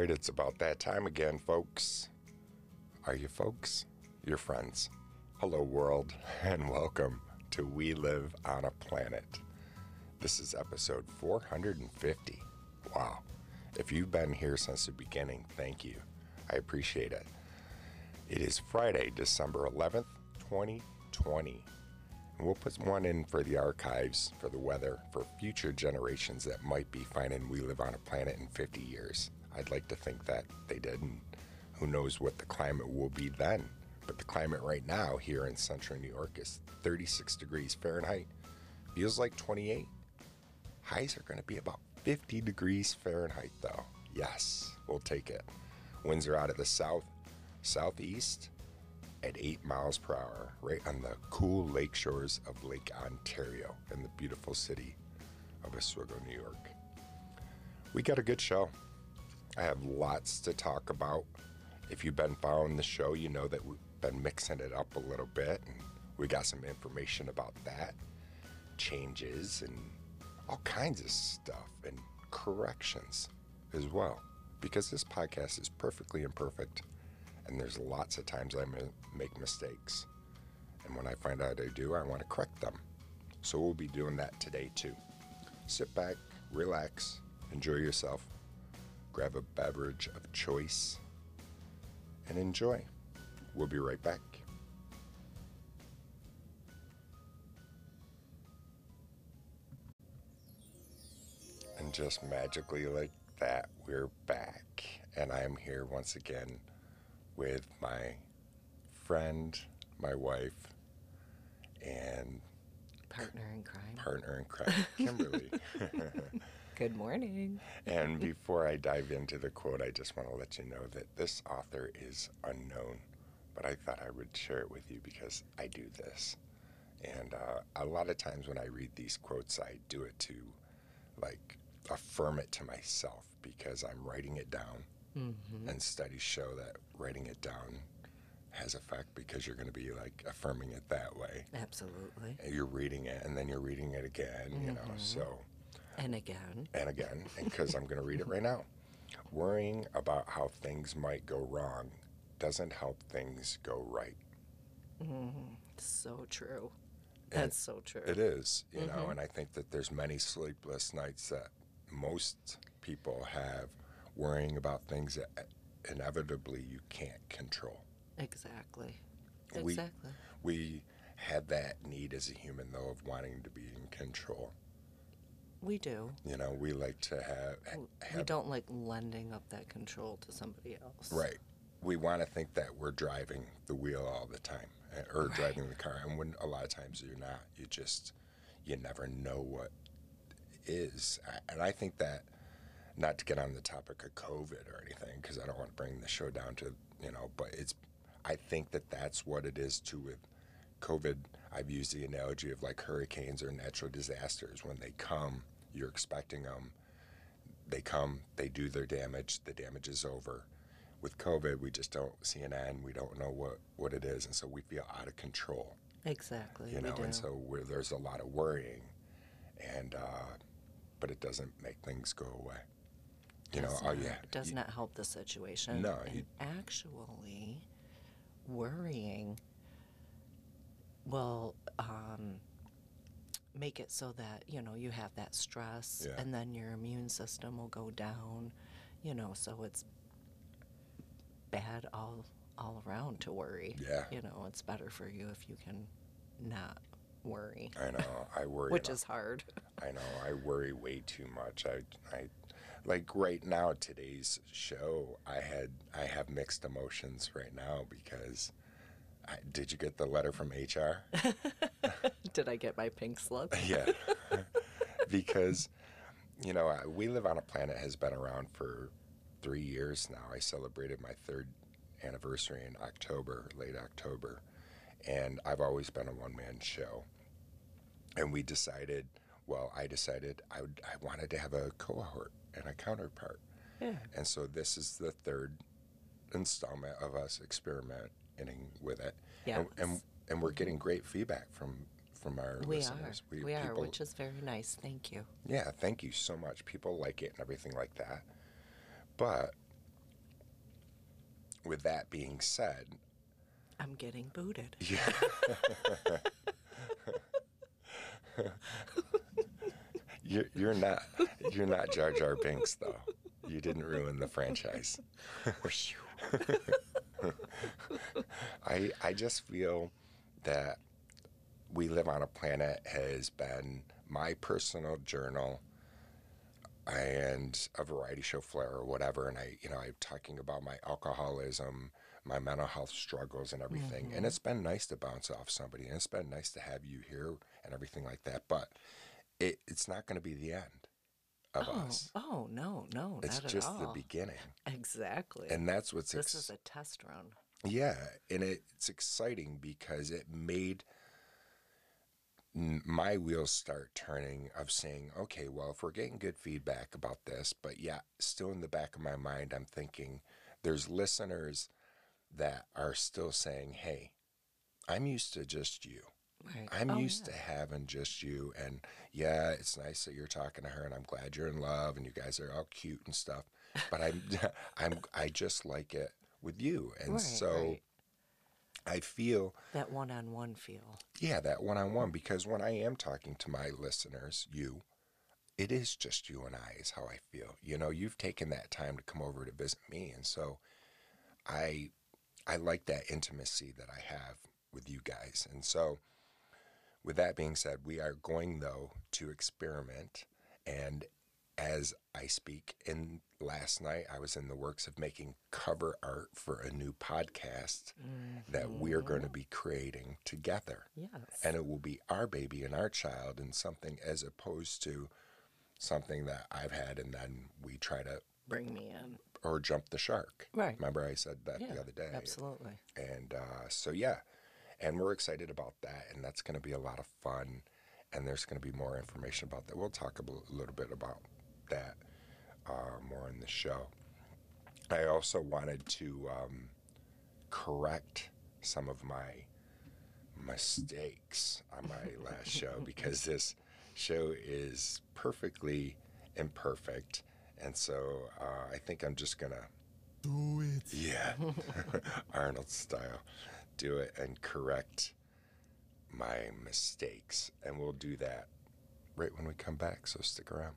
right, it's about that time again, folks. Are you folks? Your friends. Hello, world, and welcome to We Live on a Planet. This is episode 450. Wow. If you've been here since the beginning, thank you. I appreciate it. It is Friday, December 11th, 2020. And we'll put one in for the archives, for the weather, for future generations that might be finding We Live on a Planet in 50 years. I'd like to think that they did, and who knows what the climate will be then. But the climate right now here in central New York is 36 degrees Fahrenheit. Feels like 28. Highs are going to be about 50 degrees Fahrenheit, though. Yes, we'll take it. Winds are out of the south, southeast at 8 miles per hour, right on the cool lake shores of Lake Ontario in the beautiful city of Oswego, New York. We got a good show. I have lots to talk about. If you've been following the show, you know that we've been mixing it up a little bit, and we got some information about that, changes, and all kinds of stuff, and corrections as well. Because this podcast is perfectly imperfect, and there's lots of times I make mistakes. And when I find out I do, I want to correct them. So we'll be doing that today too. Sit back, relax, enjoy yourself grab a beverage of choice, and enjoy. We'll be right back. And just magically, like that, we're back. And I'm here once again with my friend, my wife, and partner in crime. Partner in crime, Kimberly. Good morning. and before I dive into the quote, I just want to let you know that this author is unknown, but I thought I would share it with you because I do this. And uh, a lot of times when I read these quotes, I do it to like affirm it to myself because I'm writing it down. Mm-hmm. And studies show that writing it down has effect because you're going to be like affirming it that way. Absolutely. And you're reading it and then you're reading it again, mm-hmm. you know. Mm-hmm. So and again. And again, because I'm going to read it right now. Worrying about how things might go wrong doesn't help things go right. Mm, so true. That's and so true. It is, you mm-hmm. know, and I think that there's many sleepless nights that most people have worrying about things that inevitably you can't control. Exactly. Exactly. We, we have that need as a human, though, of wanting to be in control. We do. You know, we like to have, have. we don't like lending up that control to somebody else. Right. We want to think that we're driving the wheel all the time, eh, or right. driving the car, and when a lot of times you're not. You just, you never know what is, and I think that. Not to get on the topic of COVID or anything, because I don't want to bring the show down to you know, but it's. I think that that's what it is too with COVID, I've used the analogy of like hurricanes or natural disasters. When they come, you're expecting them. They come, they do their damage, the damage is over. With COVID, we just don't see an end. We don't know what, what it is. And so we feel out of control. Exactly. You know, and so there's a lot of worrying. And, uh, but it doesn't make things go away. You does know, not, oh yeah. It does you, not help the situation. No. And you, actually, worrying will um, make it so that you know you have that stress yeah. and then your immune system will go down you know so it's bad all all around to worry. Yeah. You know it's better for you if you can not worry. I know. I worry which is hard. I know. I worry way too much. I i like right now today's show i had i have mixed emotions right now because did you get the letter from HR? Did I get my pink slip? yeah. because, you know, We Live on a Planet has been around for three years now. I celebrated my third anniversary in October, late October. And I've always been a one man show. And we decided, well, I decided I, would, I wanted to have a cohort and a counterpart. Yeah. And so this is the third installment of us experiment with it. Yeah. And, and, and we're getting great feedback from from our we listeners. Are. We, we are, which is very nice. Thank you. Yeah, thank you so much. People like it and everything like that. But with that being said, I'm getting booted. yeah. you're, you're not you're not Jar Jar Binks though. You didn't ruin the franchise. I I just feel that we live on a planet has been my personal journal and a variety show flair or whatever. And I you know I'm talking about my alcoholism my mental health struggles and everything. Mm-hmm. and it's been nice to bounce off somebody. And it's been nice to have you here and everything like that. But it, it's not going to be the end of oh, us. oh no no it's just the beginning. Exactly. And that's what's this ex- is a test run. Yeah and it's exciting because it made my wheels start turning of saying, okay, well, if we're getting good feedback about this, but yeah, still in the back of my mind, I'm thinking there's listeners that are still saying, hey, I'm used to just you. Right. I'm oh, used yeah. to having just you. And yeah, it's nice that you're talking to her and I'm glad you're in love and you guys are all cute and stuff. But I'm, I'm, I just like it with you. And right, so right. I feel that one on one feel. Yeah, that one on one. Because when I am talking to my listeners, you, it is just you and I, is how I feel. You know, you've taken that time to come over to visit me. And so I, I like that intimacy that I have with you guys. And so, with that being said, we are going though to experiment and as I speak. in last night I was in the works of making cover art for a new podcast mm-hmm. that we're going to be creating together. Yes. And it will be our baby and our child and something as opposed to something that I've had and then we try to bring me in or jump the shark. Right. Remember I said that yeah, the other day. Absolutely. And uh, so yeah, and we're excited about that and that's going to be a lot of fun and there's going to be more information about that. We'll talk a little bit about that uh, more in the show. I also wanted to um, correct some of my mistakes on my last show because this show is perfectly imperfect. And so uh, I think I'm just going to do it. Yeah, Arnold style. Do it and correct my mistakes. And we'll do that right when we come back. So stick around.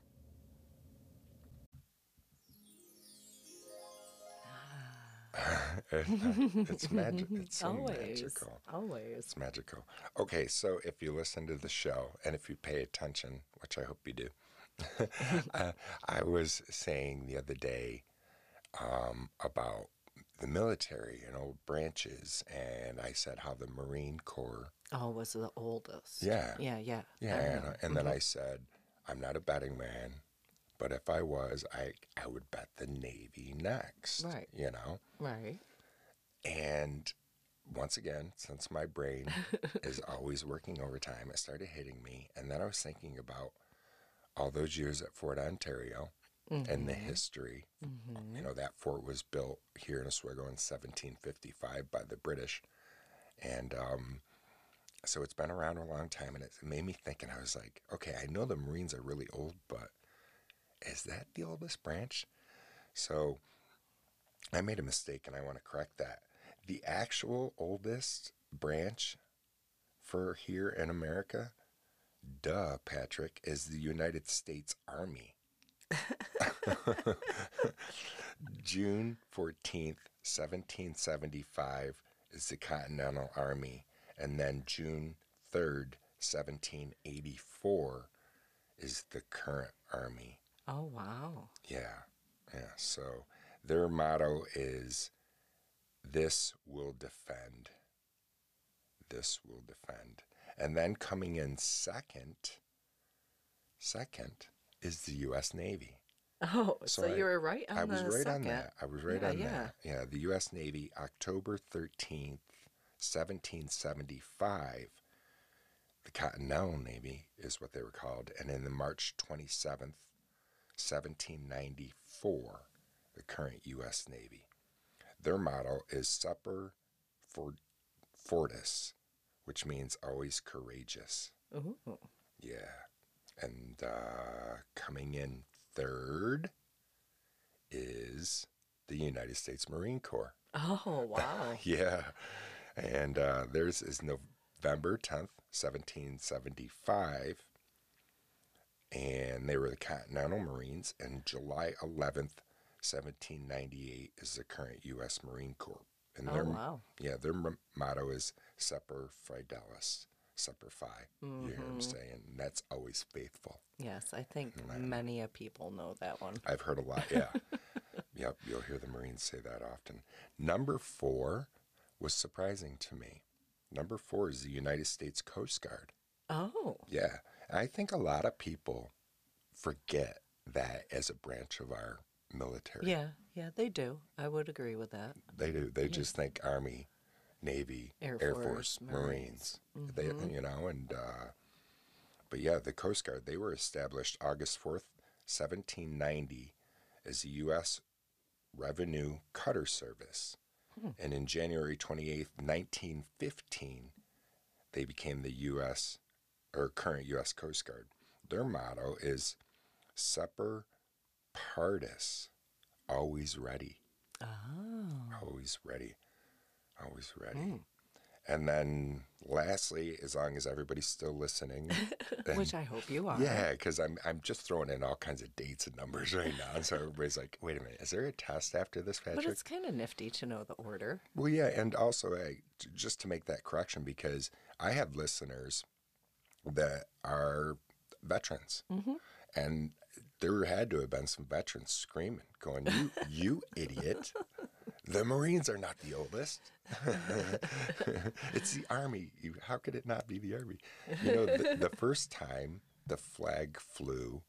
it's magic. It's so always, magical. Always. It's magical. Okay, so if you listen to the show and if you pay attention, which I hope you do, uh, I was saying the other day um, about the military and old branches, and I said how the Marine Corps. Oh, was the oldest. Yeah. Yeah, yeah. Yeah, and, and then mm-hmm. I said, I'm not a betting man. But if I was, I I would bet the Navy next. Right. You know. Right. And once again, since my brain is always working overtime, it started hitting me, and then I was thinking about all those years at Fort Ontario mm-hmm. and the history. Mm-hmm. You know, that fort was built here in Oswego in 1755 by the British, and um, so it's been around a long time, and it made me think. And I was like, okay, I know the Marines are really old, but is that the oldest branch? So I made a mistake and I want to correct that. The actual oldest branch for here in America, duh, Patrick, is the United States Army. June 14th, 1775 is the Continental Army, and then June 3rd, 1784 is the current Army. Oh, wow. Yeah. Yeah. So their motto is this will defend. This will defend. And then coming in second, second is the U.S. Navy. Oh, so, so I, you were right on I was right second. on that. I was right yeah, on yeah. that. Yeah, the U.S. Navy, October 13th, 1775. The Continental Navy is what they were called. And in the March 27th, 1794, the current U.S. Navy. Their motto is Semper Fortis, which means always courageous. Ooh. Yeah. And uh, coming in third is the United States Marine Corps. Oh, wow. yeah. And uh, theirs is November 10th, 1775. And they were the Continental Marines. And July 11th, 1798 is the current U.S. Marine Corps. And Oh, their, wow. Yeah, their m- motto is Semper Fidelis, Semper Fi. You hear them mm-hmm. saying, and that's always faithful. Yes, I think many a people know that one. I've heard a lot, yeah. yep, you'll hear the Marines say that often. Number four was surprising to me. Number four is the United States Coast Guard. Oh, Yeah, I think a lot of people forget that as a branch of our military. yeah, yeah, they do. I would agree with that. They do. They just think Army, Navy, Air Air, Force, Force, Marines. Marines. They, you know, and uh, but yeah, the Coast Guard. They were established August fourth, seventeen ninety, as the U.S. Revenue Cutter Service, and in January twenty eighth, nineteen fifteen, they became the U.S. or current U.S. Coast Guard. Their motto is "Semper Paratus," always ready Oh, always ready always ready hmm. and then lastly as long as everybody's still listening and- which I hope you are. yeah because I'm, I'm just throwing in all kinds of dates and numbers right now so everybody's like wait a minute is there a test after this Patrick? But it's kind of nifty to know the order. well yeah and also I, just to make that correction because i have listeners that are veterans mm-hmm. and there had to have been some veterans screaming going you you idiot the marines are not the oldest it's the army you, how could it not be the army you know the, the first time the flag flew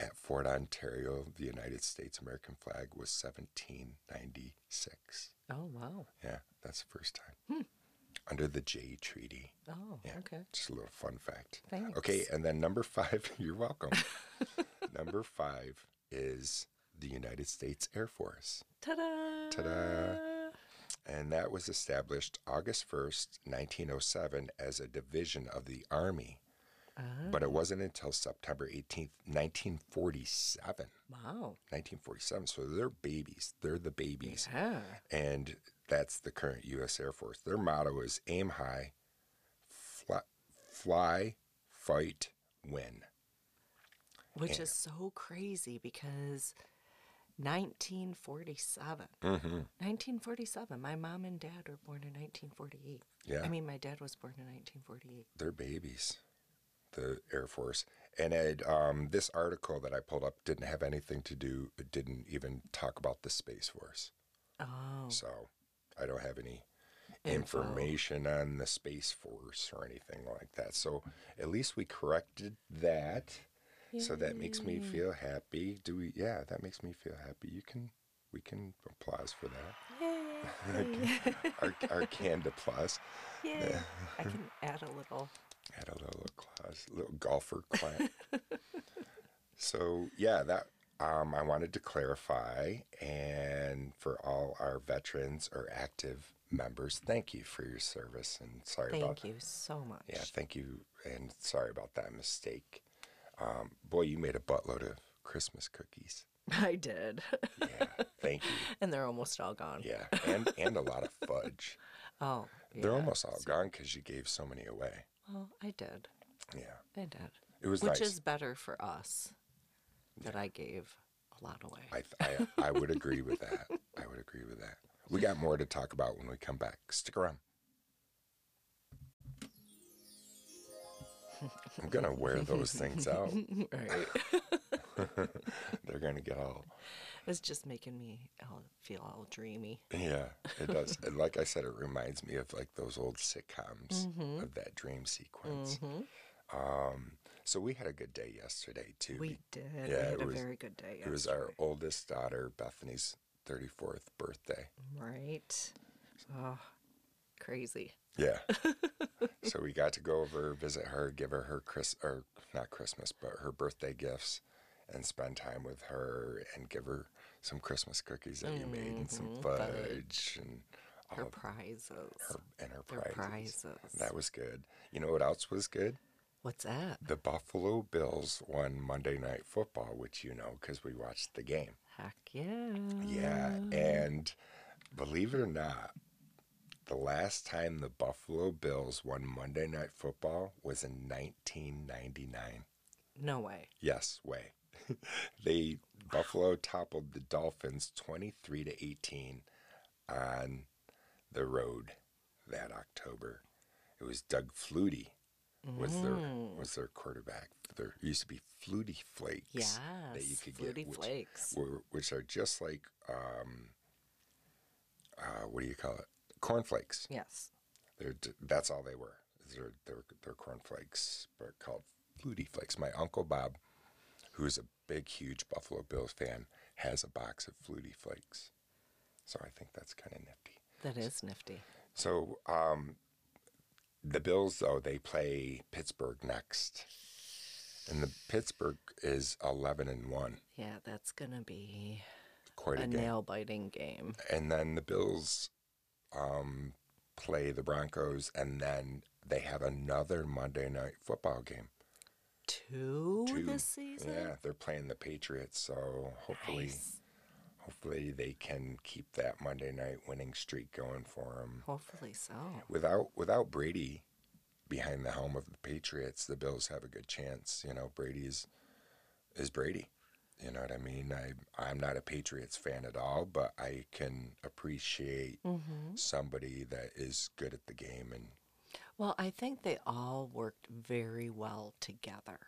at fort ontario the united states american flag was 1796 Oh, wow. yeah that's the first time hmm. under the jay treaty Oh, yeah. okay. Just a little fun fact. Thanks. Okay, and then number five, you're welcome. number five is the United States Air Force. Ta-da! Ta-da. And that was established August 1st, 1907, as a division of the Army. Ah, But it wasn't until September 18th, 1947. wow. 1947. So they're babies. They're the babies. Yeah. And that's the current U.S. Air Force. Their motto is aim high, fly, fly fight, win. Which is so crazy because 1947. Mm-hmm. 1947. My mom and dad were born in 1948. Yeah. I mean, my dad was born in 1948. They're babies, the Air Force. And Ed, um, this article that I pulled up didn't have anything to do, it didn't even talk about the Space Force. Oh, So I don't have any Info. information on the Space Force or anything like that. So at least we corrected that. So that makes me feel happy. Do we? Yeah, that makes me feel happy. You can, we can applause for that. yay! Our, our canned applause. yay! I can add a little. Add a little class, little golfer clap. so yeah, that um, I wanted to clarify, and for all our veterans or active members, thank you for your service, and sorry about Thank you so much. yeah, thank you, and sorry about that mistake. Um, boy, you made a buttload of Christmas cookies. I did. Yeah, thank you. and they're almost all gone. Yeah, and and a lot of fudge. Oh, They're almost all gone because you gave so many away. Well, I did. Yeah, I did. it was Which nice. is better for us that I gave a lot away. I, th- I I would agree with that. I would agree with that. We got more to talk about when we come back. Stick around. I'm gonna wear those things out. right. They're gonna get all It's just making me all, feel all dreamy. yeah. It does. And like I said, it reminds me of like those old sitcoms of that dream sequence. Um, so we had a good day yesterday too. We did. yeah, we had it a was- very good day. Yesterday. It was our oldest daughter, Bethany's 34th birthday. Right. Oh, crazy. Yeah. so we got to go over, visit her, give her her Chris or not Christmas, but her birthday gifts, and spend time with her and give her some Christmas cookies that you made and some Mhm, fudge, fudge. and all Her of prizes. her and her Their prizes. prizes. That was good. You know what else was good? What's that? The Buffalo Bills won Monday Night Football, which you know because we watched the game. Heck yeah. Yeah, and Believe it or not, the last time the Buffalo Bills won Monday Night Football was in 1999. No way. Yes, way. they Buffalo toppled the Dolphins 23 to 18 on the road that October. It was Doug Flutie was their Mm. was their quarterback. There used to be Flutie Flakes Yes. that you could Flutie get, which, Flakes. were- which are just like um, uh, what do you call it? Cornflakes. Yes. They're, that's all they were. They're, they're, they're cornflakes, but called Flutie Flakes. My Uncle Bob, who's a big, huge Buffalo Bills fan, has a box of Flutie Flakes. So I think that's kind of nifty. That is nifty. So um, the Bills, though, they play Pittsburgh next. And the Pittsburgh is 11 and 1. Yeah, that's going to be Quite a, a nail biting game. And then the Bills um, play the Broncos, and then they have another Monday night football game. Two, Two. this season? Yeah, they're playing the Patriots, so hopefully, Nice. hopefully they can keep that Monday night winning streak going for them. Hopefully so. Without without Brady behind the helm of the Patriots, the Bills have a good chance. You know, Brady is is Brady. You know what I mean? I I'm not a Patriots fan at all, but I can appreciate Mm-hmm. somebody that is good at the game and Well, I think they all worked very well together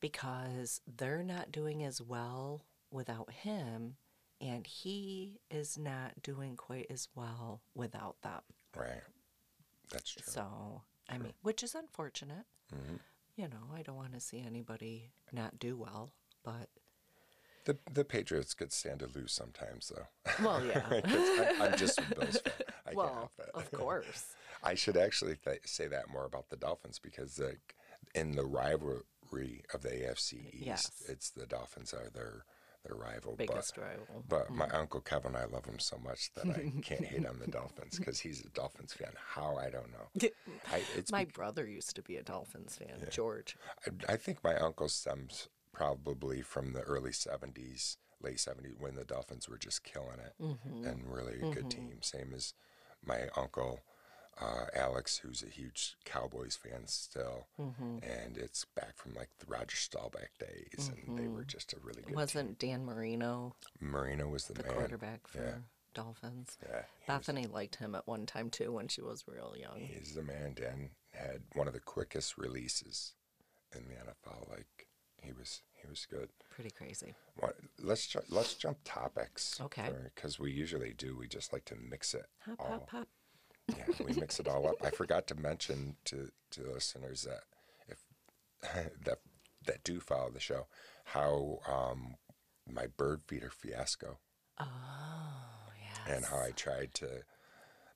because they're not doing as well without him, and he is not doing quite as well without them. right. That's true. So, I mean, which is unfortunate. Mhm. You know, I don't want to see anybody not do well, but The the Patriots could stand to lose sometimes, though. well, yeah. I'm, I'm just a Bills fan. I can't well, help it. of course. I should actually th- say that more about the Dolphins because the, in the rivalry of the AFC East, Yes. it's the Dolphins are their their rival. Biggest rival. Mm. But, but my uncle Kevin, and I love him so much that I can't hate on the Dolphins because he's a Dolphins fan. How I don't know. I, it's My bec- brother used to be a Dolphins fan, George. I, I think my uncle stems probably from the early 70s, late 70s, when the Dolphins were just killing it Mm-hmm. and really a good team. Same as my uncle uh, Alex, who's a huge Cowboys fan still. Mm-hmm. And it's back from like the Roger Staubach days, and they were just a really good team. Wasn't Dan Marino Marino was the, the man. quarterback for Yeah. Dolphins? Yeah, he was, Bethany liked him at one time too when she was real young. he's the man. Dan had one of the quickest releases in the NFL. Like he was, he was good. Pretty crazy. What, let's ju- let's jump topics. Okay. Because we usually do. We just like to mix it Hop, all. hop, hop. Yeah, we mix it all up. I forgot to mention to to the listeners that if that that do follow the show, how um, my bird feeder fiasco Oh, yes. and how I tried to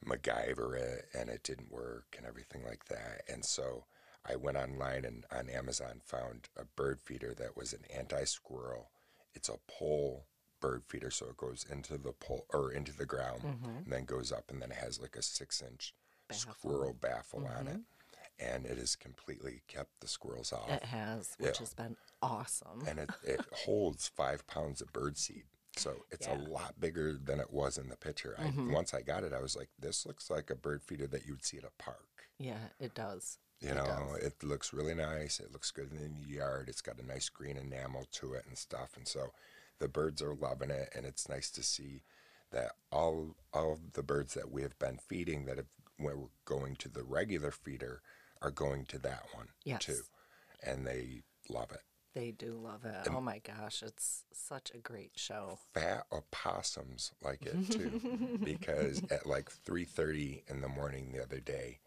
MacGyver it and it didn't work and everything like that. And so I went online and on Amazon found a bird feeder that was an anti squirrel. It's a pole bird feeder, so it goes into the pole or into the ground and then goes up and then it has like a six inch Baffle. squirrel baffle on it. And it has completely kept the squirrels off. It has, which Yeah. has been awesome. and it, it holds five pounds of bird seed. So it's a Yeah. Mm-hmm. lot bigger than it was in the picture. I, once I got it, I was like, this looks like a bird feeder that you would see at a park. yeah, it does. You It know, does. it looks really nice. It looks good in the yard. It's got a nice green enamel to it and stuff. And so the birds are loving it. And it's nice to see that all all of the birds that we have been feeding that have when we're going to the regular feeder are going to that one Yes. too. And they love it. They do love it. oh my gosh, it's such a great show. fat opossums like it too because at like 3.30 in the morning the other day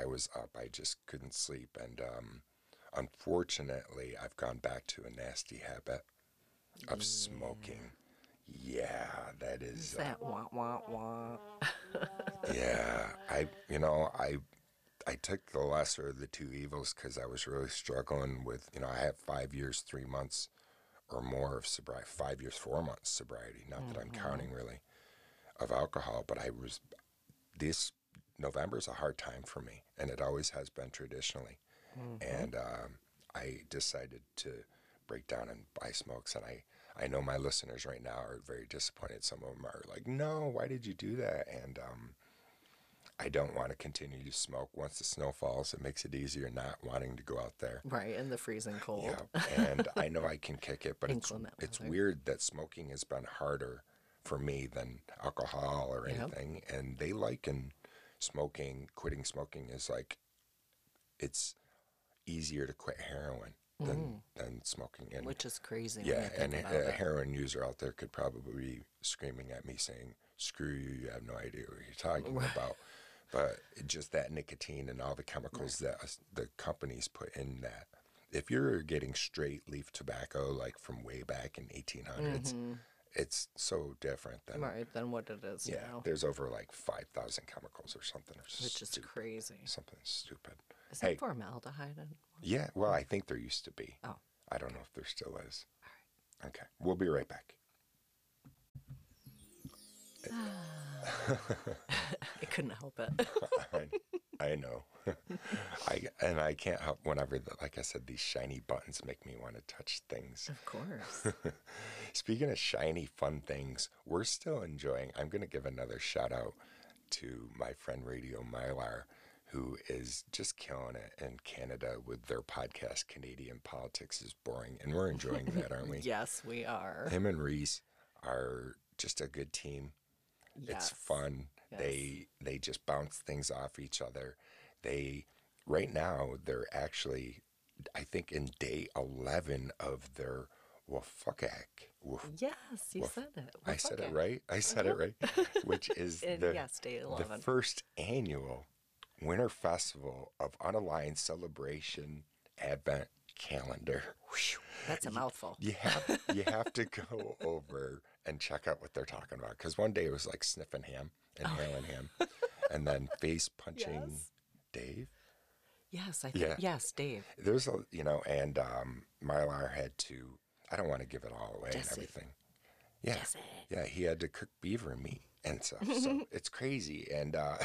i was up i just couldn't sleep and um, unfortunately i've gone back to a nasty habit of smoking. Yeah. That is Is uh, that wah wah wah? yeah i you know i i took the lesser of the two evils because i was really struggling with you know i have five years three months or more of sobriety five years four months sobriety not that i'm counting really of alcohol but i was this november is a hard time for me and it always has been traditionally and um, i decided to break down and buy smokes and i I know my listeners right now are very disappointed. Some of them are like, "No, why did you do that?" And um, I don't want to continue to smoke. Once the snow falls, it makes it easier not wanting to go out there. Right in the freezing cold. Yeah, and I know I can kick it, but it's it's weird that smoking has been harder for me than alcohol or Yep. anything. And they liken smoking, quitting smoking is like it's easier to quit heroin than than smoking. And Mm. Which is crazy. yeah, and about a heroin user out there could probably be screaming at me saying, "Screw you! You have no idea what you're talking about." But just that nicotine and all the chemicals that the companies put in that. If you're getting straight leaf tobacco, like from way back in 1800s, it's so different than right than what it is yeah. now, There's over like 5,000 chemicals or something, or which is stu- crazy. something stupid. Is Hey. that formaldehyde? in- Yeah, well, I think there used to be. Oh. I don't know if there still is. Okay, we'll be right back. I couldn't help it. I, know. I and I can't help whenever, the, like I said, these shiny buttons make me want to touch things. of course. Speaking of shiny, fun things, we're still enjoying. I'm going to give another shout out to my friend Radio Mylar, who is just killing it in Canada with their podcast, Canadian Politics is Boring. And we're enjoying that, aren't we? yes, we are. Him and Reese are just a good team. It's fun. Yes. They they just bounce things off each other. They right now they're actually I think in day 11 of their Wafukak. Waf- Yes, you said it. I said it right. I said it uh-huh. right. Which is In- the yes, day the first annual Winter Festival of Unaligned Celebration Advent Calendar. That's a mouthful. You have you have to go over and check out what they're talking about because one day it was like sniffing ham, inhaling ham, and then face punching Oh. Yes. Dave. Yes, I think. Yeah. Yes, Dave. There's a you know, and um, Mylar had to. I don't want to give it all away and everything. Yeah, Jesse. yeah, he had to cook beaver meat and stuff. So it's crazy, and uh,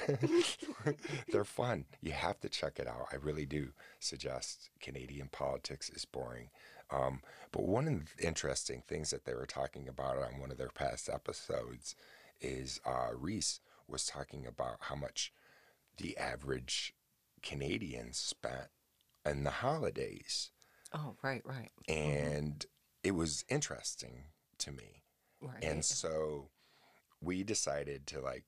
they're fun. You have to check it out. I really do suggest Canadian politics is boring. Um, but one of the interesting things that they were talking about on one of their past episodes is uh, Reese was talking about how much the average Canadian spent in the holidays. Oh, right, right, And it was interesting to me. right. And so we decided to like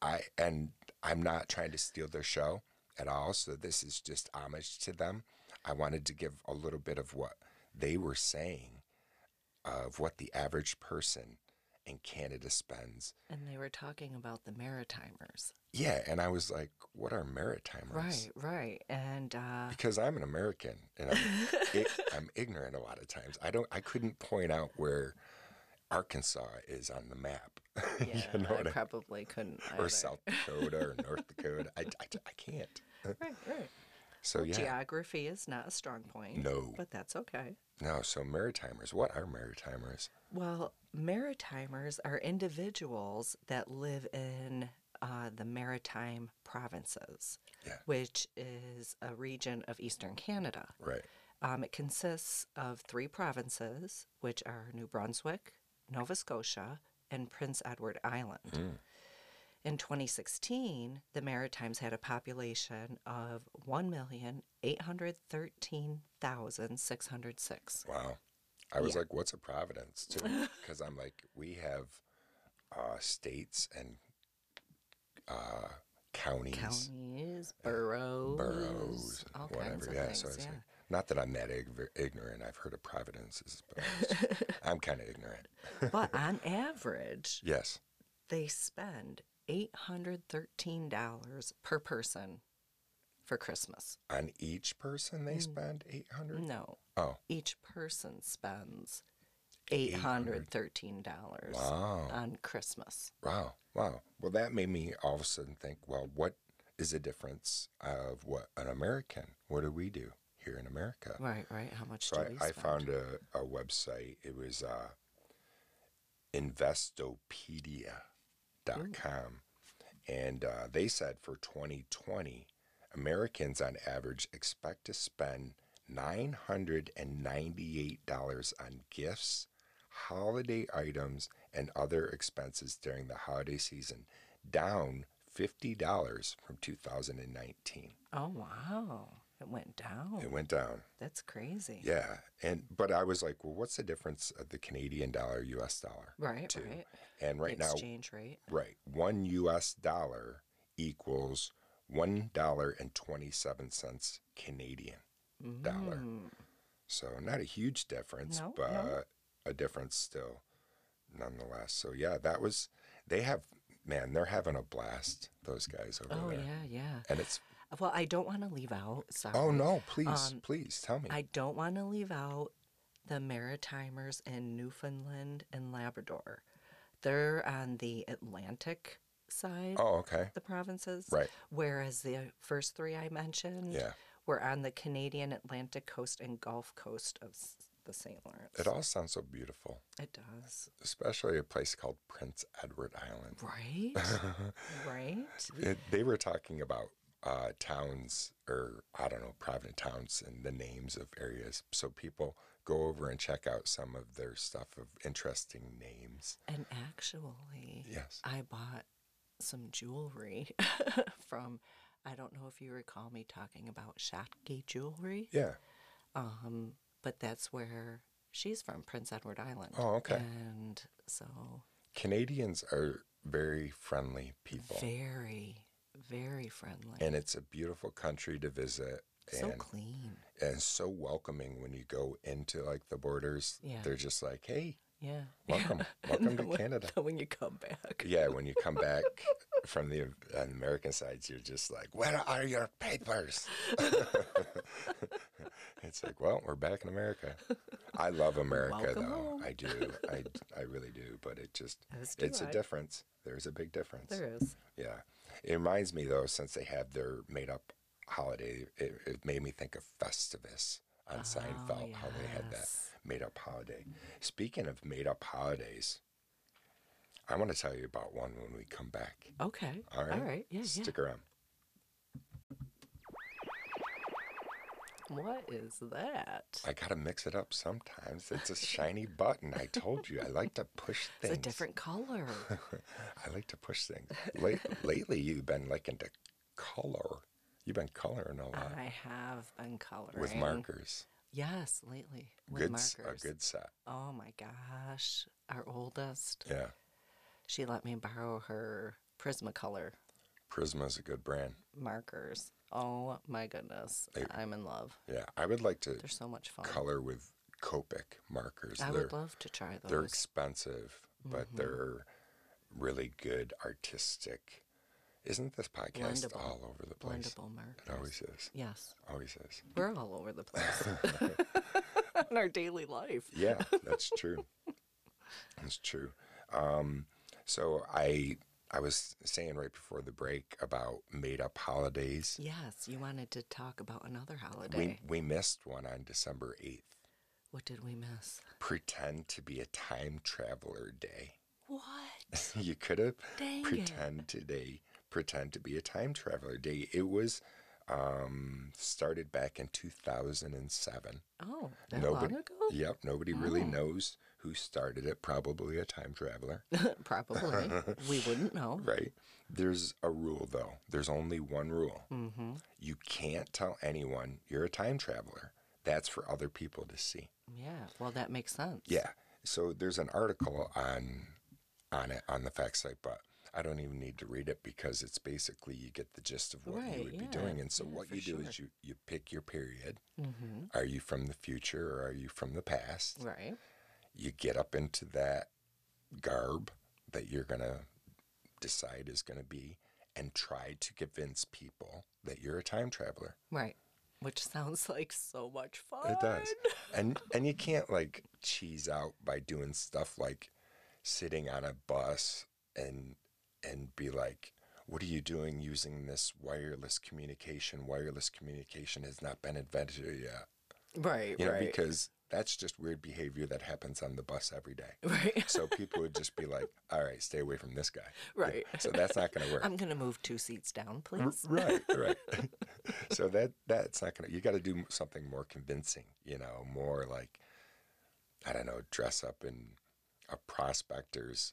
I and I'm not trying to steal their show at all, so this is just homage to them. I wanted to give a little bit of what they were saying of what the average person in Canada spends. and they were talking about the Maritimers. Yeah, and I was like, what are Maritimers? Right, right. And uh, Because I'm an American and I'm, i- I'm ignorant a lot of times. I don't I couldn't point out where Arkansas is on the map. yeah, you know I probably couldn't. or. South Dakota or North Dakota. I, I, I can't. Right, right. So yeah, Geography is not a strong point. No. But that's okay. no. So Maritimers, what are Maritimers? Well, Maritimers are individuals that live in uh, the Maritime provinces, Yeah. which is a region of eastern Canada. Right. Um, it consists of three provinces, which are New Brunswick, Nova Scotia, and Prince Edward Island. In 2016, the Maritimes had a population of 1,813,606. Wow. I was Yeah. like, what's a Providence too? Because I'm like, we have uh, states and uh, counties, Counties, boroughs, boroughs, all whatever. kinds of yeah. things. so it's yeah. like, not that I'm that ig- ignorant. I've heard of Providences, but just- I'm kind of ignorant. but on average, Yes. they spend $813 per person for Christmas. On each person, they spend 800 No, Oh, each person spends $813 Wow. on Christmas. Wow, wow. Well, that made me all of a sudden think, well, what is the difference of what an American? What do we do here in America? Right, right. How much So do I, we I found a, a website. It was uh, Investopedia.com. And uh, they said for 2020, Americans on average expect to spend $998 on gifts, holiday items and other expenses during the holiday season, down $50 from 2019. Oh, wow. It went down. It went down. That's crazy. Yeah. And but I was like, well, what's the difference of the Canadian dollar, US dollar? Right, too? right. And right the now exchange rate. Right. One US dollar equals one dollar and twenty seven cents Canadian dollar. Mm. So not a huge difference, No, but no. a difference still nonetheless. So yeah, that was they have man, they're having a blast, those guys over Oh, there. Oh yeah, yeah. And it's Well, I don't want to leave out. Sorry. oh no, please, Um, please tell me. I don't want to leave out the Maritimers in Newfoundland and Labrador. They're on the Atlantic side, oh, okay. the provinces. Right. Whereas the first three I mentioned Yeah. were on the Canadian Atlantic coast and Gulf coast of the St. Lawrence. It all sounds so beautiful. It does. Especially a place called Prince Edward Island. Right? right? It, they were talking about uh, towns, or I don't know, province towns, and the names of areas. So people go over and check out some of their stuff of interesting names. And actually, Yes. I bought some jewelry from, I don't know if you recall me talking about Shotgate Jewelry, Yeah. um, but that's where she's from, Prince Edward Island. Oh, okay. And so Canadians are very friendly people, very, very friendly. and it's a beautiful country to visit. so and, clean. and so welcoming when you go into like the borders. Yeah. They're just like, hey, Yeah. welcome, welcome to When- Canada. When you come back. Yeah, when you come back from the uh, American sides, you're just like, "Where are your papers?" it's like, well, we're back in America. I love America, Welcome though. home. I do. I, I really do. But it just, it's a difference. There's a big difference. There is. Yeah. It reminds me, though, since they have their made up holiday, it, it made me think of Festivus on oh, Seinfeld, how they had that Oh, made up holiday. Speaking of made up holidays, I want to tell you about one when we come back. Okay. All right. All right. Yeah. yeah. Stick around. What is that? I gotta mix it up sometimes. It's a shiny button. I told you I like to push things. It's a different color. I like to push things. Late, lately, you've been like into color. You've been coloring a lot I have been coloring with markers. Yes, lately with Good, markers. a good set. Oh my gosh, our oldest. Yeah, She let me borrow her Prismacolor Prisma's a good brand. markers. Oh my goodness, They- I'm in love. Yeah, I would like to They're so much fun. color with Copic markers. I they're would love to try those. they're expensive, but Mhm. they're really good artistic. Isn't this podcast Blendable. all over the place? blendable markers. It always is. Yes, Always is. we're all over the place in our daily life. Yeah, that's true. That's true. Um, so I I was saying right before the break about made up holidays. Yes, you wanted to talk about another holiday. We we missed one on December eighth. what did we miss? Pretend to be a time traveler day. What? you could have Dang it. pretend today pretend to be a time traveler day. It was um, started back in 2007. Oh, that Nobody, long ago? yep, nobody really Oh. knows who started it. Probably a time traveler, Probably. we wouldn't know. right? There's a rule though. There's only one rule. Mm-hmm. You can't tell anyone you're a time traveler. That's for other people to see. Yeah. Well, that makes sense. Yeah. So there's an article on on it on the fact site, but I don't even need to read it because it's basically you get the gist of what Right, you would be doing. And so yeah, what you do sure. is you you pick your period. Mm-hmm. Are you from the future or are you from the past? Right. You get up into that garb that you're gonna decide is gonna be and try to convince people that you're a time traveler. Right. Which sounds like so much fun. It does. And and you can't like cheese out by doing stuff like sitting on a bus and and be like, what are you doing using this wireless communication? Wireless communication has not been invented yet. Right. You know, right. because that's just weird behavior that happens on the bus every day. right. So people would just be like, all right, stay away from this guy. Right. So that's not going to work. I'm gonna move two seats down, R- please. Right, right. so that that's not gonna. You got to do something more convincing. You know, more like I don't know, dress up in a prospector's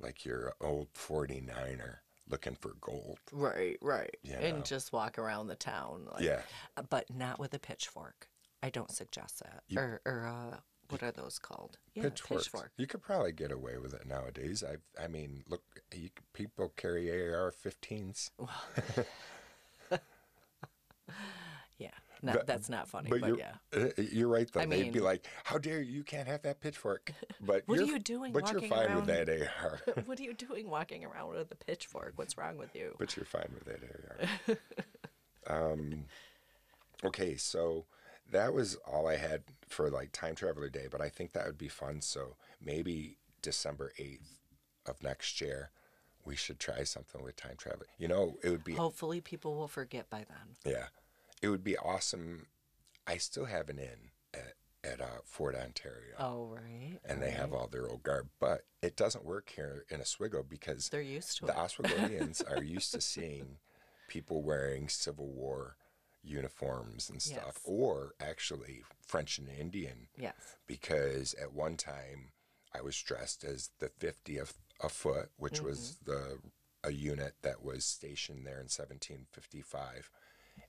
like your old 49er looking for gold. Right, right. You know. And just walk around the town. Like, Yeah. uh, But not with a pitchfork. I don't suggest that. You- or, or uh, what are those called? Yeah, Pitchforks. pitchfork. You could probably get away with it nowadays. I I mean, look, you, people carry AR-15s. Yeah. No, But- that's not funny, But but, you're, yeah. uh, you're right though. I They'd be like, "How dare you? You can't have that pitchfork." But What are you're- doing But you're fine around- with that AR. what are you doing walking around with a pitchfork? What's wrong with you? but you're fine with that AR. um, okay, so that was all I had for like time traveler day, but I think that would be fun. So maybe December eighth of next year, we should try something with time travel. You know, it would be Hopefully, people will forget by then. yeah, it would be awesome. I still have an inn at at uh, Fort Ontario. Oh, right. and they have all their old garb. But it doesn't work here in Oswego because They're used to the it. Oswegoians are used to seeing people wearing Civil War uniforms and stuff, Yes. or actually French and Indian. Yes. Because at one time I was dressed as the 50th a foot, which was the a unit that was stationed there in 1755,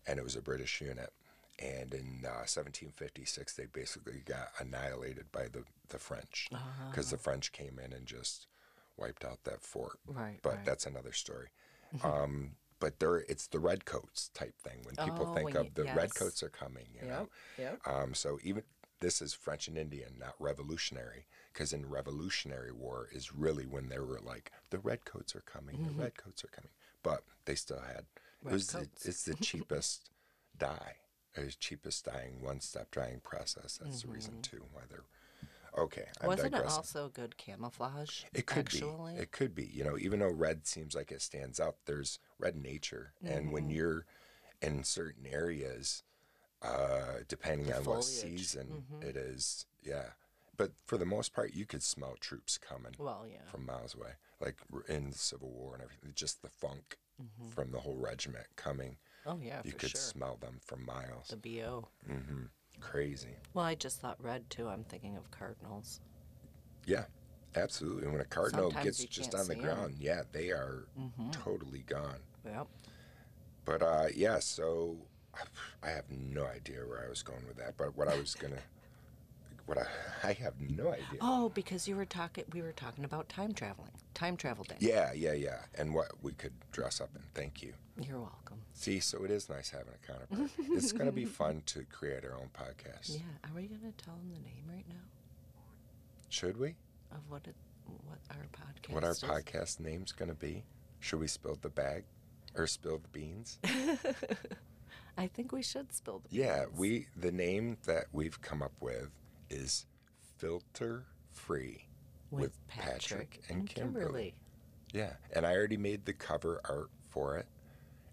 and it was a British unit. And in uh, 1756, they basically got annihilated by the, the French because the French came in and just wiped out that fort. Right. But right. that's another story. um, but there, it's the redcoats type thing. When people Oh, think when of you- the yes. redcoats are coming, you know. Yep. Yep. Um, so even this is French and Indian, not revolutionary, because in Revolutionary War is really when they were like the redcoats are coming, the redcoats are coming, but they still had it was the, it's the cheapest dye, it's cheapest dyeing one step dyeing process. That's the reason too why they're okay. I'm Wasn't it also good camouflage? It could actually? be. It could be. You know, even though red seems like it stands out, there's red nature, and Mm-hmm. when you're in certain areas, uh, depending The on what foliage. Mm-hmm. season it is, yeah. But for the most part, you could smell troops coming Well, yeah. from miles away, like in the Civil War and everything. Just the funk Mm-hmm. from the whole regiment coming, Oh, yeah, you could sure. smell them from miles. The BO. Crazy. Well, I just thought red too. I'm thinking of cardinals. Yeah, absolutely. When a cardinal Sometimes gets you just can't on the see 'em. ground, yeah, they are Mm-hmm. totally gone. Yep. But uh, yeah, so I have no idea where I was going with that. But what I was gonna, what I, I have no idea. Oh, because you were talking. We were talking about time traveling. Time travel day. Yeah, yeah, yeah, and what we could dress up in. Thank you. You're welcome. See, so it is nice having a counterpart. it's gonna be fun to create our own podcast. Yeah. Are we gonna tell them the name right now Should we? of what it, what our podcast? What our is? podcast name's gonna be? Should we spill the bag, or spill the beans? I think we should spill the. Yeah, we the name that we've come up with is filter free with, Patrick, and Kimberly. Yeah, and I already made the cover art for it,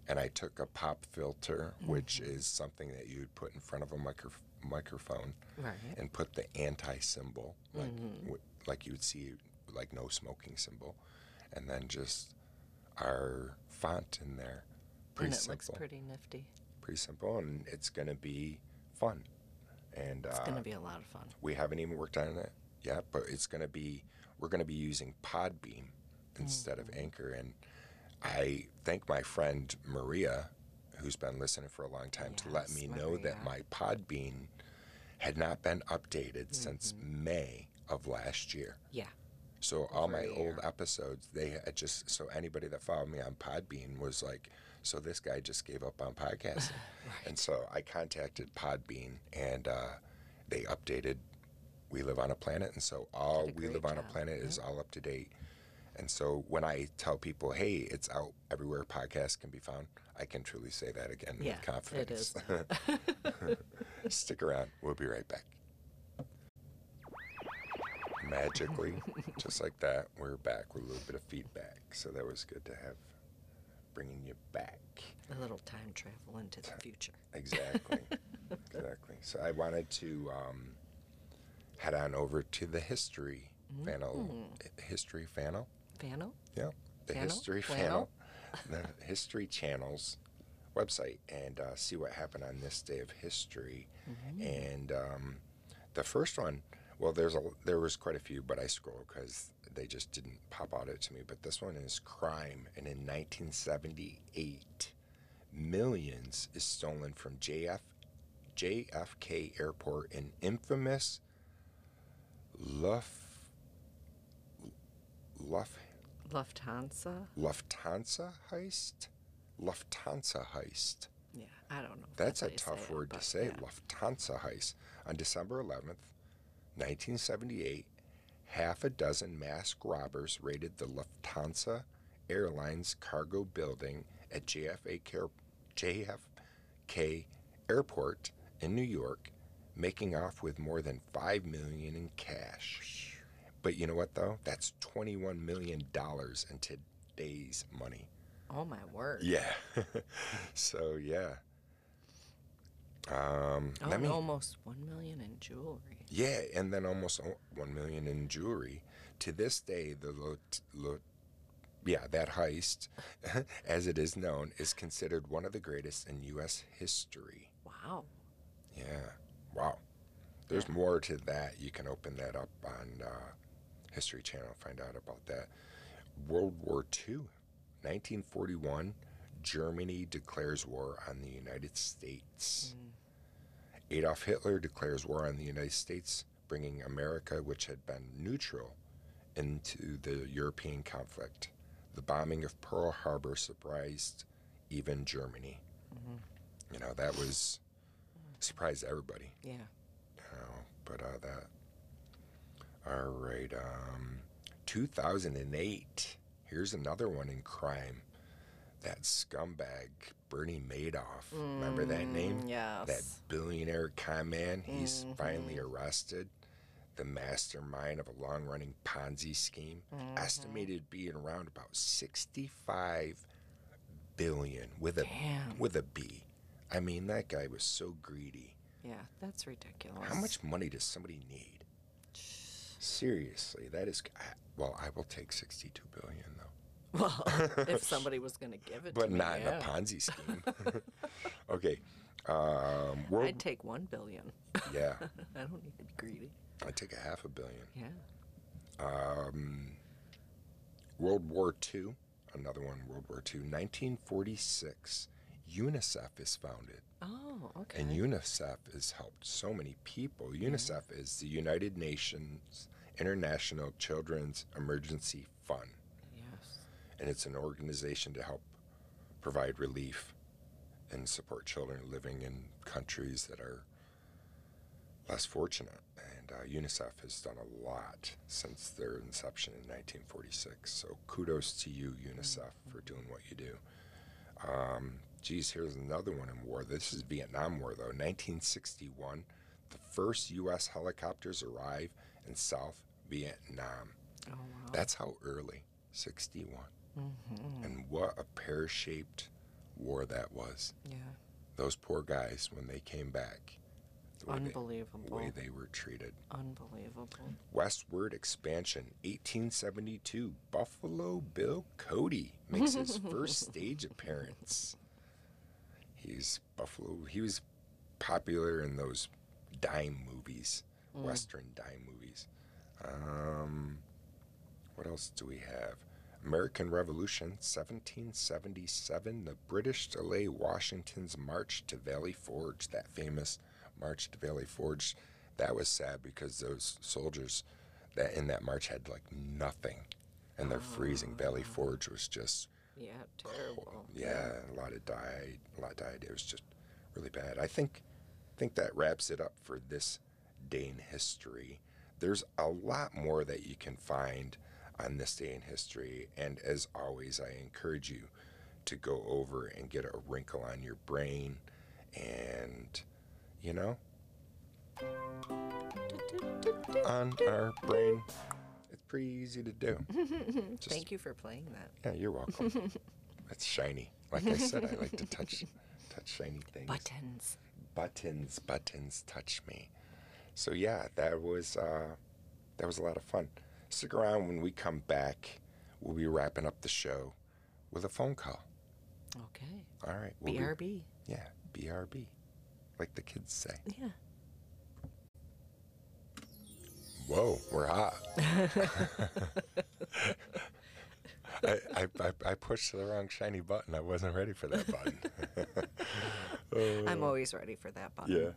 and I took a pop filter, which mm-hmm. is something that you would put in front of a micro- microphone, Right. and put the anti symbol, like mm-hmm. w- like you would see, like no smoking symbol, and then just our font in there. Pretty and it simple looks pretty nifty. pretty simple, and it's gonna be fun. And It's uh, gonna be a lot of fun. we haven't even worked on it yet, but it's gonna be we're gonna be using Podbean mm-hmm. instead of Anchor. And I thank my friend Maria, who's been listening for a long time, to let Yes, me know that Maria. my Podbean had not been updated since May of last year. Yeah. So all Over my old episodes, they had just so anybody that followed me on Podbean was like, so this guy just gave up on podcasting, right. and so I contacted Podbean, and uh, they updated. We live on a planet, and so all we live on a job, planet is all up to date. And so when I tell people, "Hey, it's out everywhere podcasts can be found," I can truly say that again Yeah, with confidence. it is. Stick around. We'll be right back. Magically, just like that, we're back with a little bit of feedback. So that was good to have bringing you back. A little time travel into the future. Exactly. exactly. So I wanted to um, head on over to the history panel. History panel? Fano? Yeah. The Channel? History? Channel, the History Channel's website, and uh, see what happened on this day of history. Mm-hmm. And um, the first one Well, there's a there was quite a few, but I scroll because they just didn't pop out it to me. But this one is crime, and in 1978, millions is stolen from JF JFK Airport in infamous Luft Luft Lufthansa. Lufthansa heist. Lufthansa heist. Yeah, I don't know. if That's a tough say it, word to say. yeah. Lufthansa heist. On December 11th, 1978, half a dozen masked robbers raided the Lufthansa Airlines cargo building at JFK Airport in New York, making off with more than 5 million in cash. But you know what though? That's 21 million dollars in today's money. Oh my word. Yeah. so yeah. Um, Oh, me. almost one million in jewelry. Yeah, and then almost one million in jewelry. To this day, the lot, lot, yeah, that heist, as it is known, is considered one of the greatest in U.S. history. Wow. Yeah. Wow. There's more to that. You can open that up on uh, History Channel, find out about that. World War II, 1941, Germany declares war on the United States. Mm. Adolf Hitler declares war on the United States, bringing America, which had been neutral, into the European conflict. The bombing of Pearl Harbor surprised even Germany. Mm-hmm. You know, that was mm. surprised everybody. Yeah. Oh, but uh, that. All right. Um, 2008. Here's another one in crime. That scumbag Bernie Madoff. Remember that name? Mm, Yes. That billionaire con man. He's finally arrested. The mastermind of a long-running Ponzi scheme, estimated to be around about 65 billion with a Damn. with a B. I mean, that guy was so greedy. Yeah, that's ridiculous. How much money does somebody need? Seriously, that is. Well, I will take 62 billion though, Well, if somebody was going to give it but to me, But not in yeah. a Ponzi scheme. okay, um, world. I'd take one billion. yeah, I don't need to be greedy. I'd take a half a billion. Yeah. Um, World War II, another one. World War II, 1946. UNICEF is founded. Oh, okay. And UNICEF has helped so many people. UNICEF is the United Nations International Children's Emergency Fund, yes. and it's an organization to help provide relief and support children living in countries that are less fortunate. And uh, UNICEF has done a lot since their inception in 1946. So kudos to you, UNICEF, for doing what you do. Um, geez, here's another one in war. This is Vietnam War, though. 1961, the first U.S. helicopters arrive in South Vietnam. Oh, wow. That's how early, 61. Mm-hmm. And what a pear shaped war that was. Yeah. Those poor guys, when they came back, the way, they, Unbelievable. the way they were treated. Unbelievable. Westward expansion, 1872. Buffalo Bill Cody makes his first stage appearance. He's Buffalo. He was popular in those dime movies, Western dime movies. Um, what else do we have? American Revolution, 1777. The British delay Washington's march to Valley Forge. That famous march to Valley Forge. That was sad because those soldiers that in that march had like nothing, and they're freezing. Valley Forge was just Yeah, terrible. yeah, a lot of died. A lot died. It was just really bad. I think think that wraps it up for this day in history. There's a lot more that you can find on this day in history, and as always, I encourage you to go over and get a wrinkle on your brain, and you know, on our brain. Pretty easy to do. Just Thank you for playing that. yeah, you're welcome. it's shiny. Like I said, I like to touch touch shiny things. Buttons. buttons, buttons, touch me. So yeah, that was uh, that was a lot of fun. Stick around when we come back. We'll be wrapping up the show with a phone call. Okay. All right. we'll be- BRB. yeah, BRB, like the kids say. Yeah. Whoa, we're hot. I, I, I, pushed the wrong shiny button. I wasn't ready for that button. I'm always ready for that button. yeah.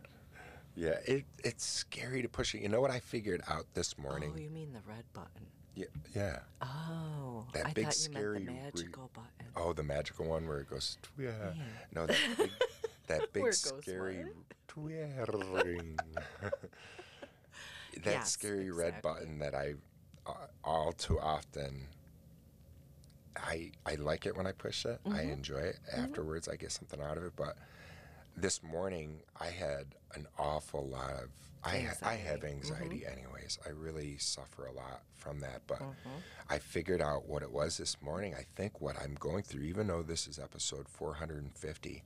Yeah, it, it's scary to push it. You know what I figured out this morning? Oh, you mean the red button? Yeah, yeah. Oh, That I big thought you scary meant the re- magical button. Oh, the magical one where it goes, yeah. No, that big, that big Where it goes scary twirling. That Yes, scary red button that I uh, all too often. I I like it when I push it. I Mm-hmm. enjoy it. Afterwards, I get something out of it. But this morning, I had an awful lot of. I I have Anxiety. anxiety, anyways. I really suffer a lot from that. But Mm-hmm. I figured out what it was this morning. I think what I'm going through, even though this is episode 450,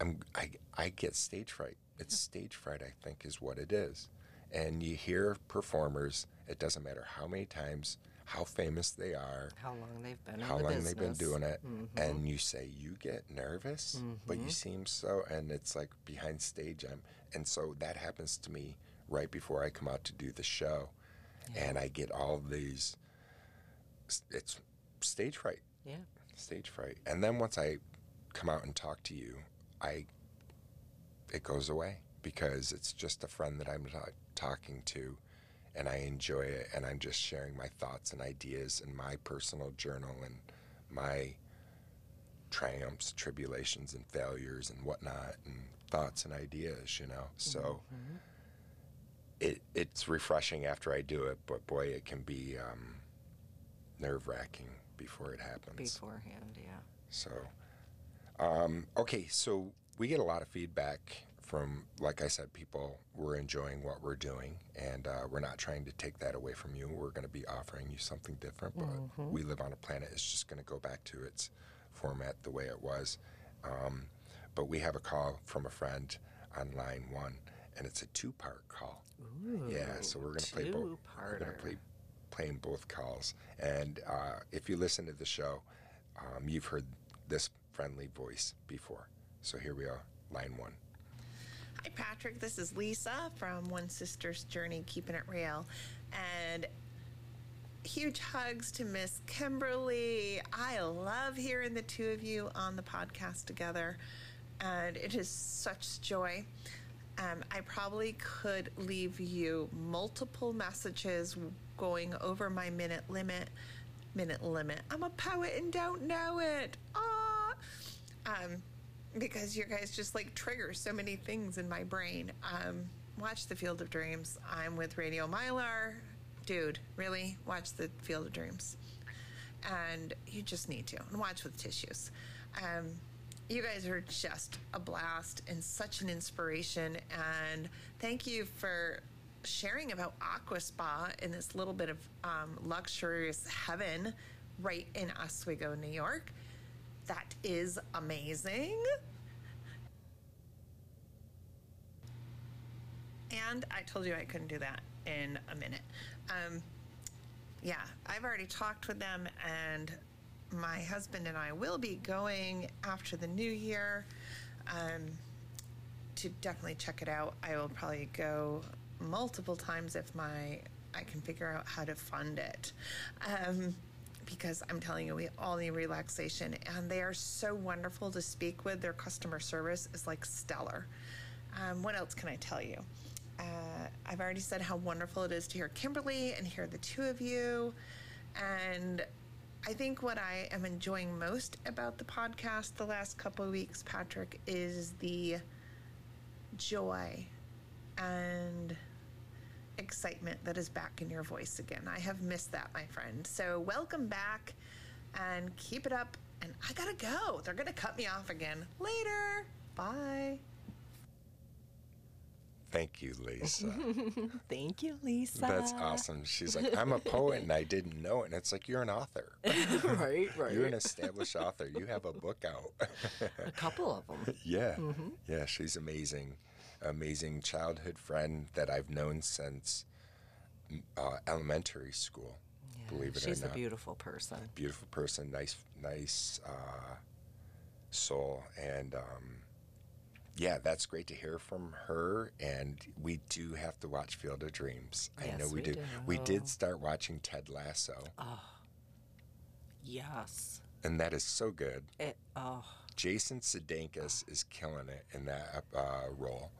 I'm I I get stage fright. It's stage fright, I think, is what it is. And you hear performers. It doesn't matter how many times, how famous they are, How long they've been how in the long business. they've been doing it, Mhm. and you say you get nervous, but you seem so, and it's like behind stage. I'm, and so that happens to me right before I come out to do the show, and I get all these. It's stage fright, Yeah. stage fright, and then once I come out and talk to you, I. It goes away because it's just a friend that I'm ta- talking to, and I enjoy it, and I'm just sharing my thoughts and ideas and my personal journal and my triumphs, tribulations, and failures and whatnot, and thoughts and ideas, you know. So it it's refreshing after I do it, but boy, it can be um, nerve wracking before it happens. Beforehand, yeah. So, um, okay, so we get a lot of feedback from, like I said, people were enjoying what we're doing, and uh, we're not trying to take that away from you. We're going to be offering you something different, but we live on a planet. It's just going to go back to its format the way it was. Um, but we have a call from a friend on line one, and it's a two-part call. Yeah, so we're gonna play both. We're gonna play playing both calls. And uh, if you listen to the show, um, you've heard this friendly voice before. So here we are, line one. Hi, Patrick. This is Lisa from One Sister's Journey, Keeping It Real. And huge hugs to Miss Kimberly. I love hearing the two of you on the podcast together, and it is such joy. Um, I probably could leave you multiple messages going over my minute limit. Minute limit. I'm a poet and don't know it. Ah, um, because you guys just like trigger so many things in my brain. Um, watch the Field of Dreams. I'm with Radio Mylar. Dude, really? Watch the Field of Dreams. And you just need to. And watch with tissues. Um, you guys are just a blast and such an inspiration. And thank you for sharing about Aqua Spa in this little bit of um, luxurious heaven right in Oswego, New York. That is amazing. And I told you I couldn't do that in a minute. Um, yeah, I've already talked with them, and my husband and I will be going after the new year um, to definitely check it out. I will probably go multiple times if my I can figure out how to fund it. Um, because I'm telling you, we all need relaxation, and they are so wonderful to speak with. Their customer service is like stellar. Um, what else can I tell you? Uh, I've already said how wonderful it is to hear Kimberly and hear the two of you. And I think what I am enjoying most about the podcast the last couple of weeks, Patrick, is the joy and excitement that is back in your voice again. I have missed that, my friend. So, welcome back and keep it up. And I gotta go. They're gonna cut me off again. Later. Bye. Thank you, Lisa. Thank you, Lisa. That's awesome. She's like, I'm a poet and I didn't know it. And it's like, you're an author. right, right. You're an established author. You have a book out. a couple of them. yeah. Mm-hmm. Yeah, she's amazing. Amazing childhood friend that I've known since uh, elementary school. Believe it or not, She's a beautiful person. beautiful person, nice, nice uh, soul, and um, yeah, that's great to hear from her. And we do have to watch Field of Dreams. I know Yes, we, we do. We did start watching Ted Lasso, Yes. and that is so good. It, oh, Jason Sudeikis is killing it in that uh, role.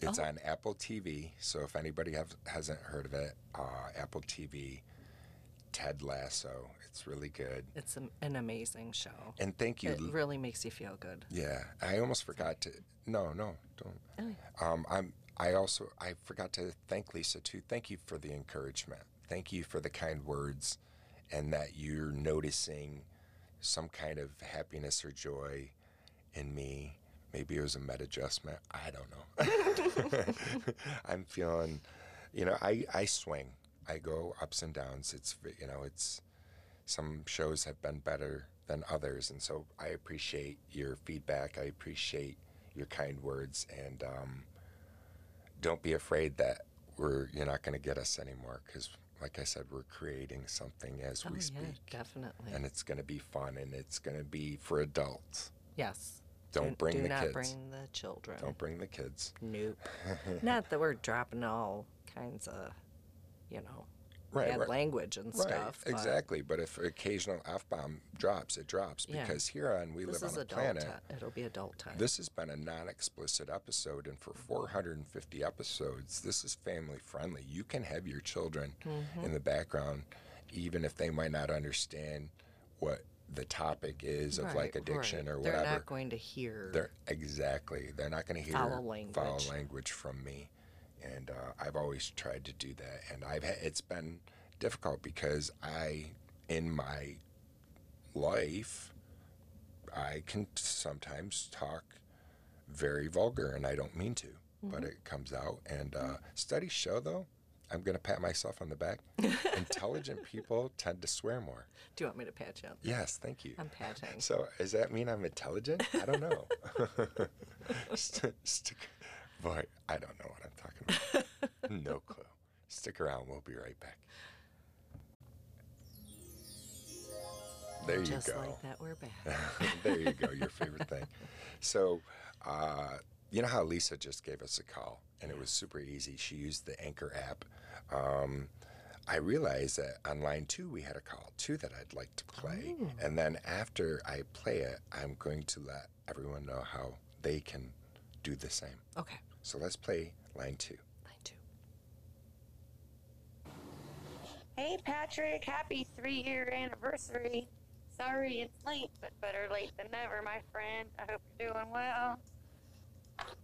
It's Oh. on Apple TV, so if anybody have, hasn't heard of it, uh, Apple TV, Ted Lasso. It's really good. it's an, an amazing show. And thank you. It really makes you feel good. Yeah, I almost forgot to. No, no, don't. Oh, Um, I'm. I also I forgot to thank Lisa too. Thank you for the encouragement. Thank you for the kind words, and that you're noticing some kind of happiness or joy in me. Maybe it was a med adjustment. I don't know. I'm feeling, you know, I I swing. I go ups and downs. It's you know, it's some shows have been better than others, and so I appreciate your feedback. I appreciate your kind words, and um, don't be afraid that we're you're not going to get us anymore because, like I said, we're creating something as oh we yeah, speak, definitely. and it's going to be fun, and it's going to be for adults. yes. Don't do, bring do the kids. Do not bring the children. Don't bring the kids. Nope. not that we're dropping all kinds of, you know, Right, bad right. language and Right, stuff. but exactly. But if occasional f bomb drops, it drops Yeah. because here on We This Live on a Planet, time. It'll be adult time. This has been a non explicit episode, and for 450 episodes, this is family friendly. You can have your children Mm-hmm. in the background, even if they might not understand what the topic is of like addiction right. or whatever. They're not going to hear. They're exactly. They're not going to hear Foul foul language. language from me, and uh, I've always tried to do that. And I've had, it's been difficult because I, in my life, I can sometimes talk very vulgar, and I don't mean to, but Mm-hmm. it comes out. And uh, studies show, though, I'm going to pat myself on the back. intelligent people tend to swear more. Do you want me to pat you? on- Yes, thank you. I'm patting. So does that mean I'm intelligent? I don't know. St- boy, I don't know what I'm talking about. no clue. Stick around. We'll be right back. There you Just go. like that, we're back. there you go. Your favorite thing. So, uh, you know how Lisa just gave us a call, and it was super easy. She used the Anchor app. Um, I realized that on line two we had a call too that I'd like to play, and then after I play it, I'm going to let everyone know how they can do the same. Okay. So let's play line two. Line two. Hey Patrick, happy three year anniversary. Sorry it's late, but better late than never, my friend. I hope you're doing well.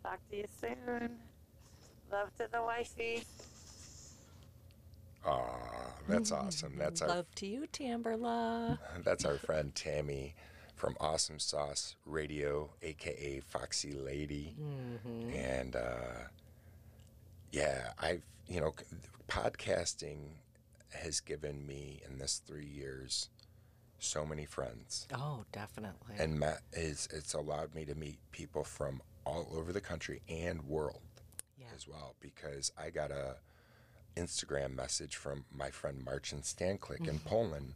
Talk to you soon. Love to the wifey. Aw, that's awesome. That's our Love to you, Tamberla. That's our friend Tammy from Awesome Sauce Radio, aka Foxy Lady. And uh, yeah, I've, you know, podcasting has given me in this three years so many friends. Oh, definitely. And Matt is, it's allowed me to meet people from all over the country and world yeah. As well because I got a Instagram message from my friend Marcin Stanklik in Poland.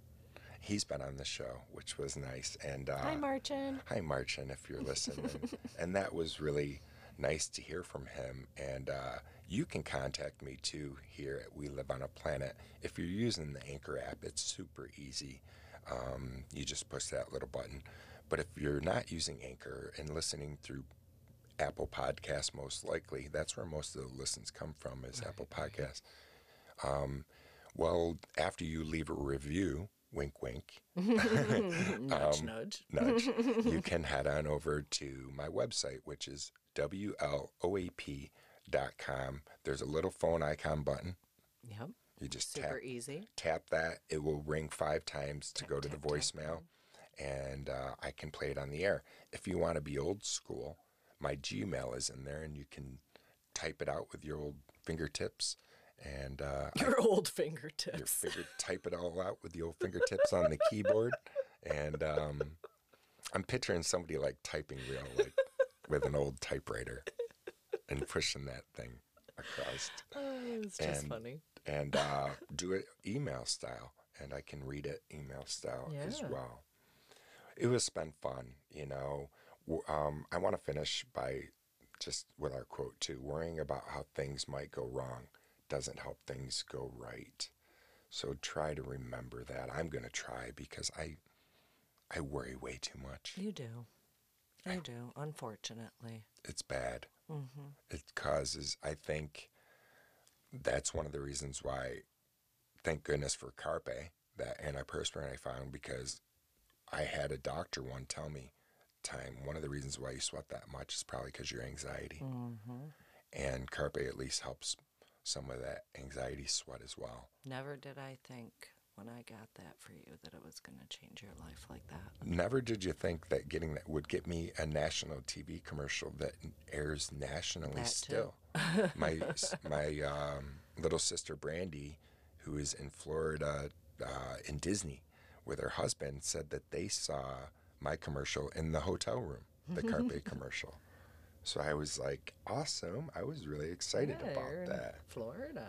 He's been on the show, which was nice. And uh, Hi, Marcin. hi, Marcin, if you're listening. and that was really nice to hear from him. And uh, you can contact me too here at We Live on a Planet. If you're using the Anchor app, it's super easy. Um, you just push that little button. But if you're not using Anchor and listening through Apple Podcasts, most likely, that's where most of the listens come from is Apple Podcasts. Um, well, after you leave a review, wink, wink, nudge, Um, nudge. nudge, you can head on over to my website, which is WLOAP.com. There's a little phone icon button. Yep. You just tap, Super easy. tap that. It will ring five times to Tap, go to the tap, tap. voicemail, and uh, I can play it on the air. If you want to be old school, my Gmail is in there, and you can type it out with your old fingertips. And uh, I Your old your fingertips. finger type it all out with the old fingertips on the keyboard and um, i'm picturing somebody like typing real like with an old typewriter and pushing that thing across Oh, it's just and- funny. and uh, do it email style and i can read it email style as well it was been fun you know um, I want to finish by just with our quote too. Worrying about how things might go wrong doesn't help things go right. So try to remember that. I'm going to try because I I worry way too much. You do. You do, unfortunately. It's bad. Mm-hmm. It causes, I think, that's one of the reasons why, thank goodness for Carpe, that antiperspirant I found, because I had a doctor one tell me, time, one of the reasons why you sweat that much is probably because your anxiety. Mm-hmm. And Carpe at least helps some of that anxiety sweat as well. Never did I think when I got that for you that it was going to change your life like that. Never did you think that getting that would get me a national TV commercial that airs nationally That still. my my um, little sister Brandy, who is in Florida uh, in Disney with her husband, said that they saw my commercial in the hotel room, the Carpe commercial. So I was like, awesome. I was really excited Yeah, about that. Florida.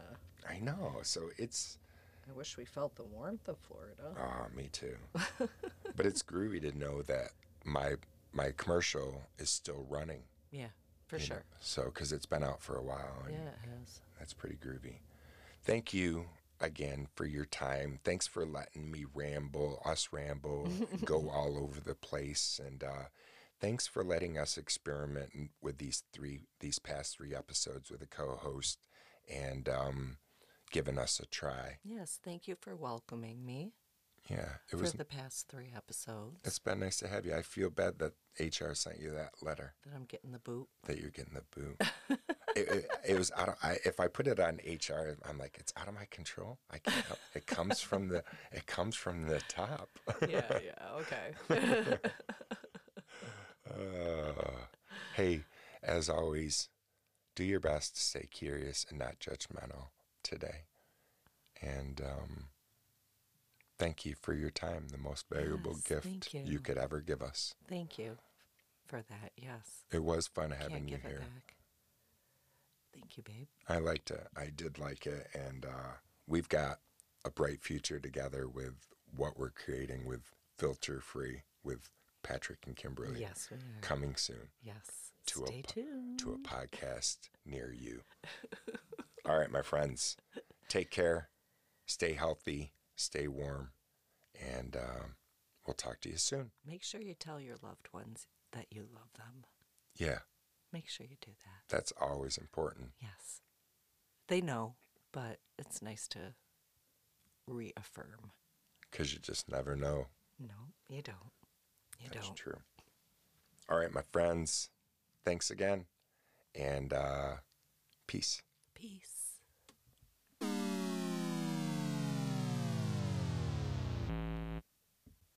I know. So it's I wish we felt the warmth of Florida. Ah, me too. but it's groovy to know that my my commercial is still running. yeah, for you know, sure. So, because it's been out for a while, and Yeah, it has. that's pretty groovy. Thank you again for your time. Thanks for letting me ramble, us ramble, go all over the place, and uh, thanks for letting us experiment with these three, these past three episodes with a co-host, and um, giving us a try. Yes, thank you for welcoming me Yeah, it for was. the past three episodes. It's been nice to have you. I feel bad that HR sent you that letter that I'm getting the boot. that you're getting the boot. it, it, it was out of. I, if I put it on HR, I'm like, it's out of my control. I can't. Help. It comes from the. It comes from the top. yeah, yeah, okay. Uh, hey, as always, do your best to stay curious and not judgmental today. And um, thank you for your time, the most valuable Yes, gift you. you could ever give us. Thank you for that. Yes. It was fun having Can't you give here. back. Thank you, babe. I liked it. I did like it, and uh, we've got a bright future together with what we're creating with filter free with Patrick and Kimberly. Yes, we are. coming soon Yes. to a Stay po- tuned. to a podcast near you. All right, my friends, take care, stay healthy, stay warm, and um, we'll talk to you soon. Make sure you tell your loved ones that you love them. Yeah, Make sure you do that. that's always important. Yes. They know, but it's nice to reaffirm. because you just never know. No, you don't. You That's don't. true. All right, my friends, thanks again, and uh, peace. Peace.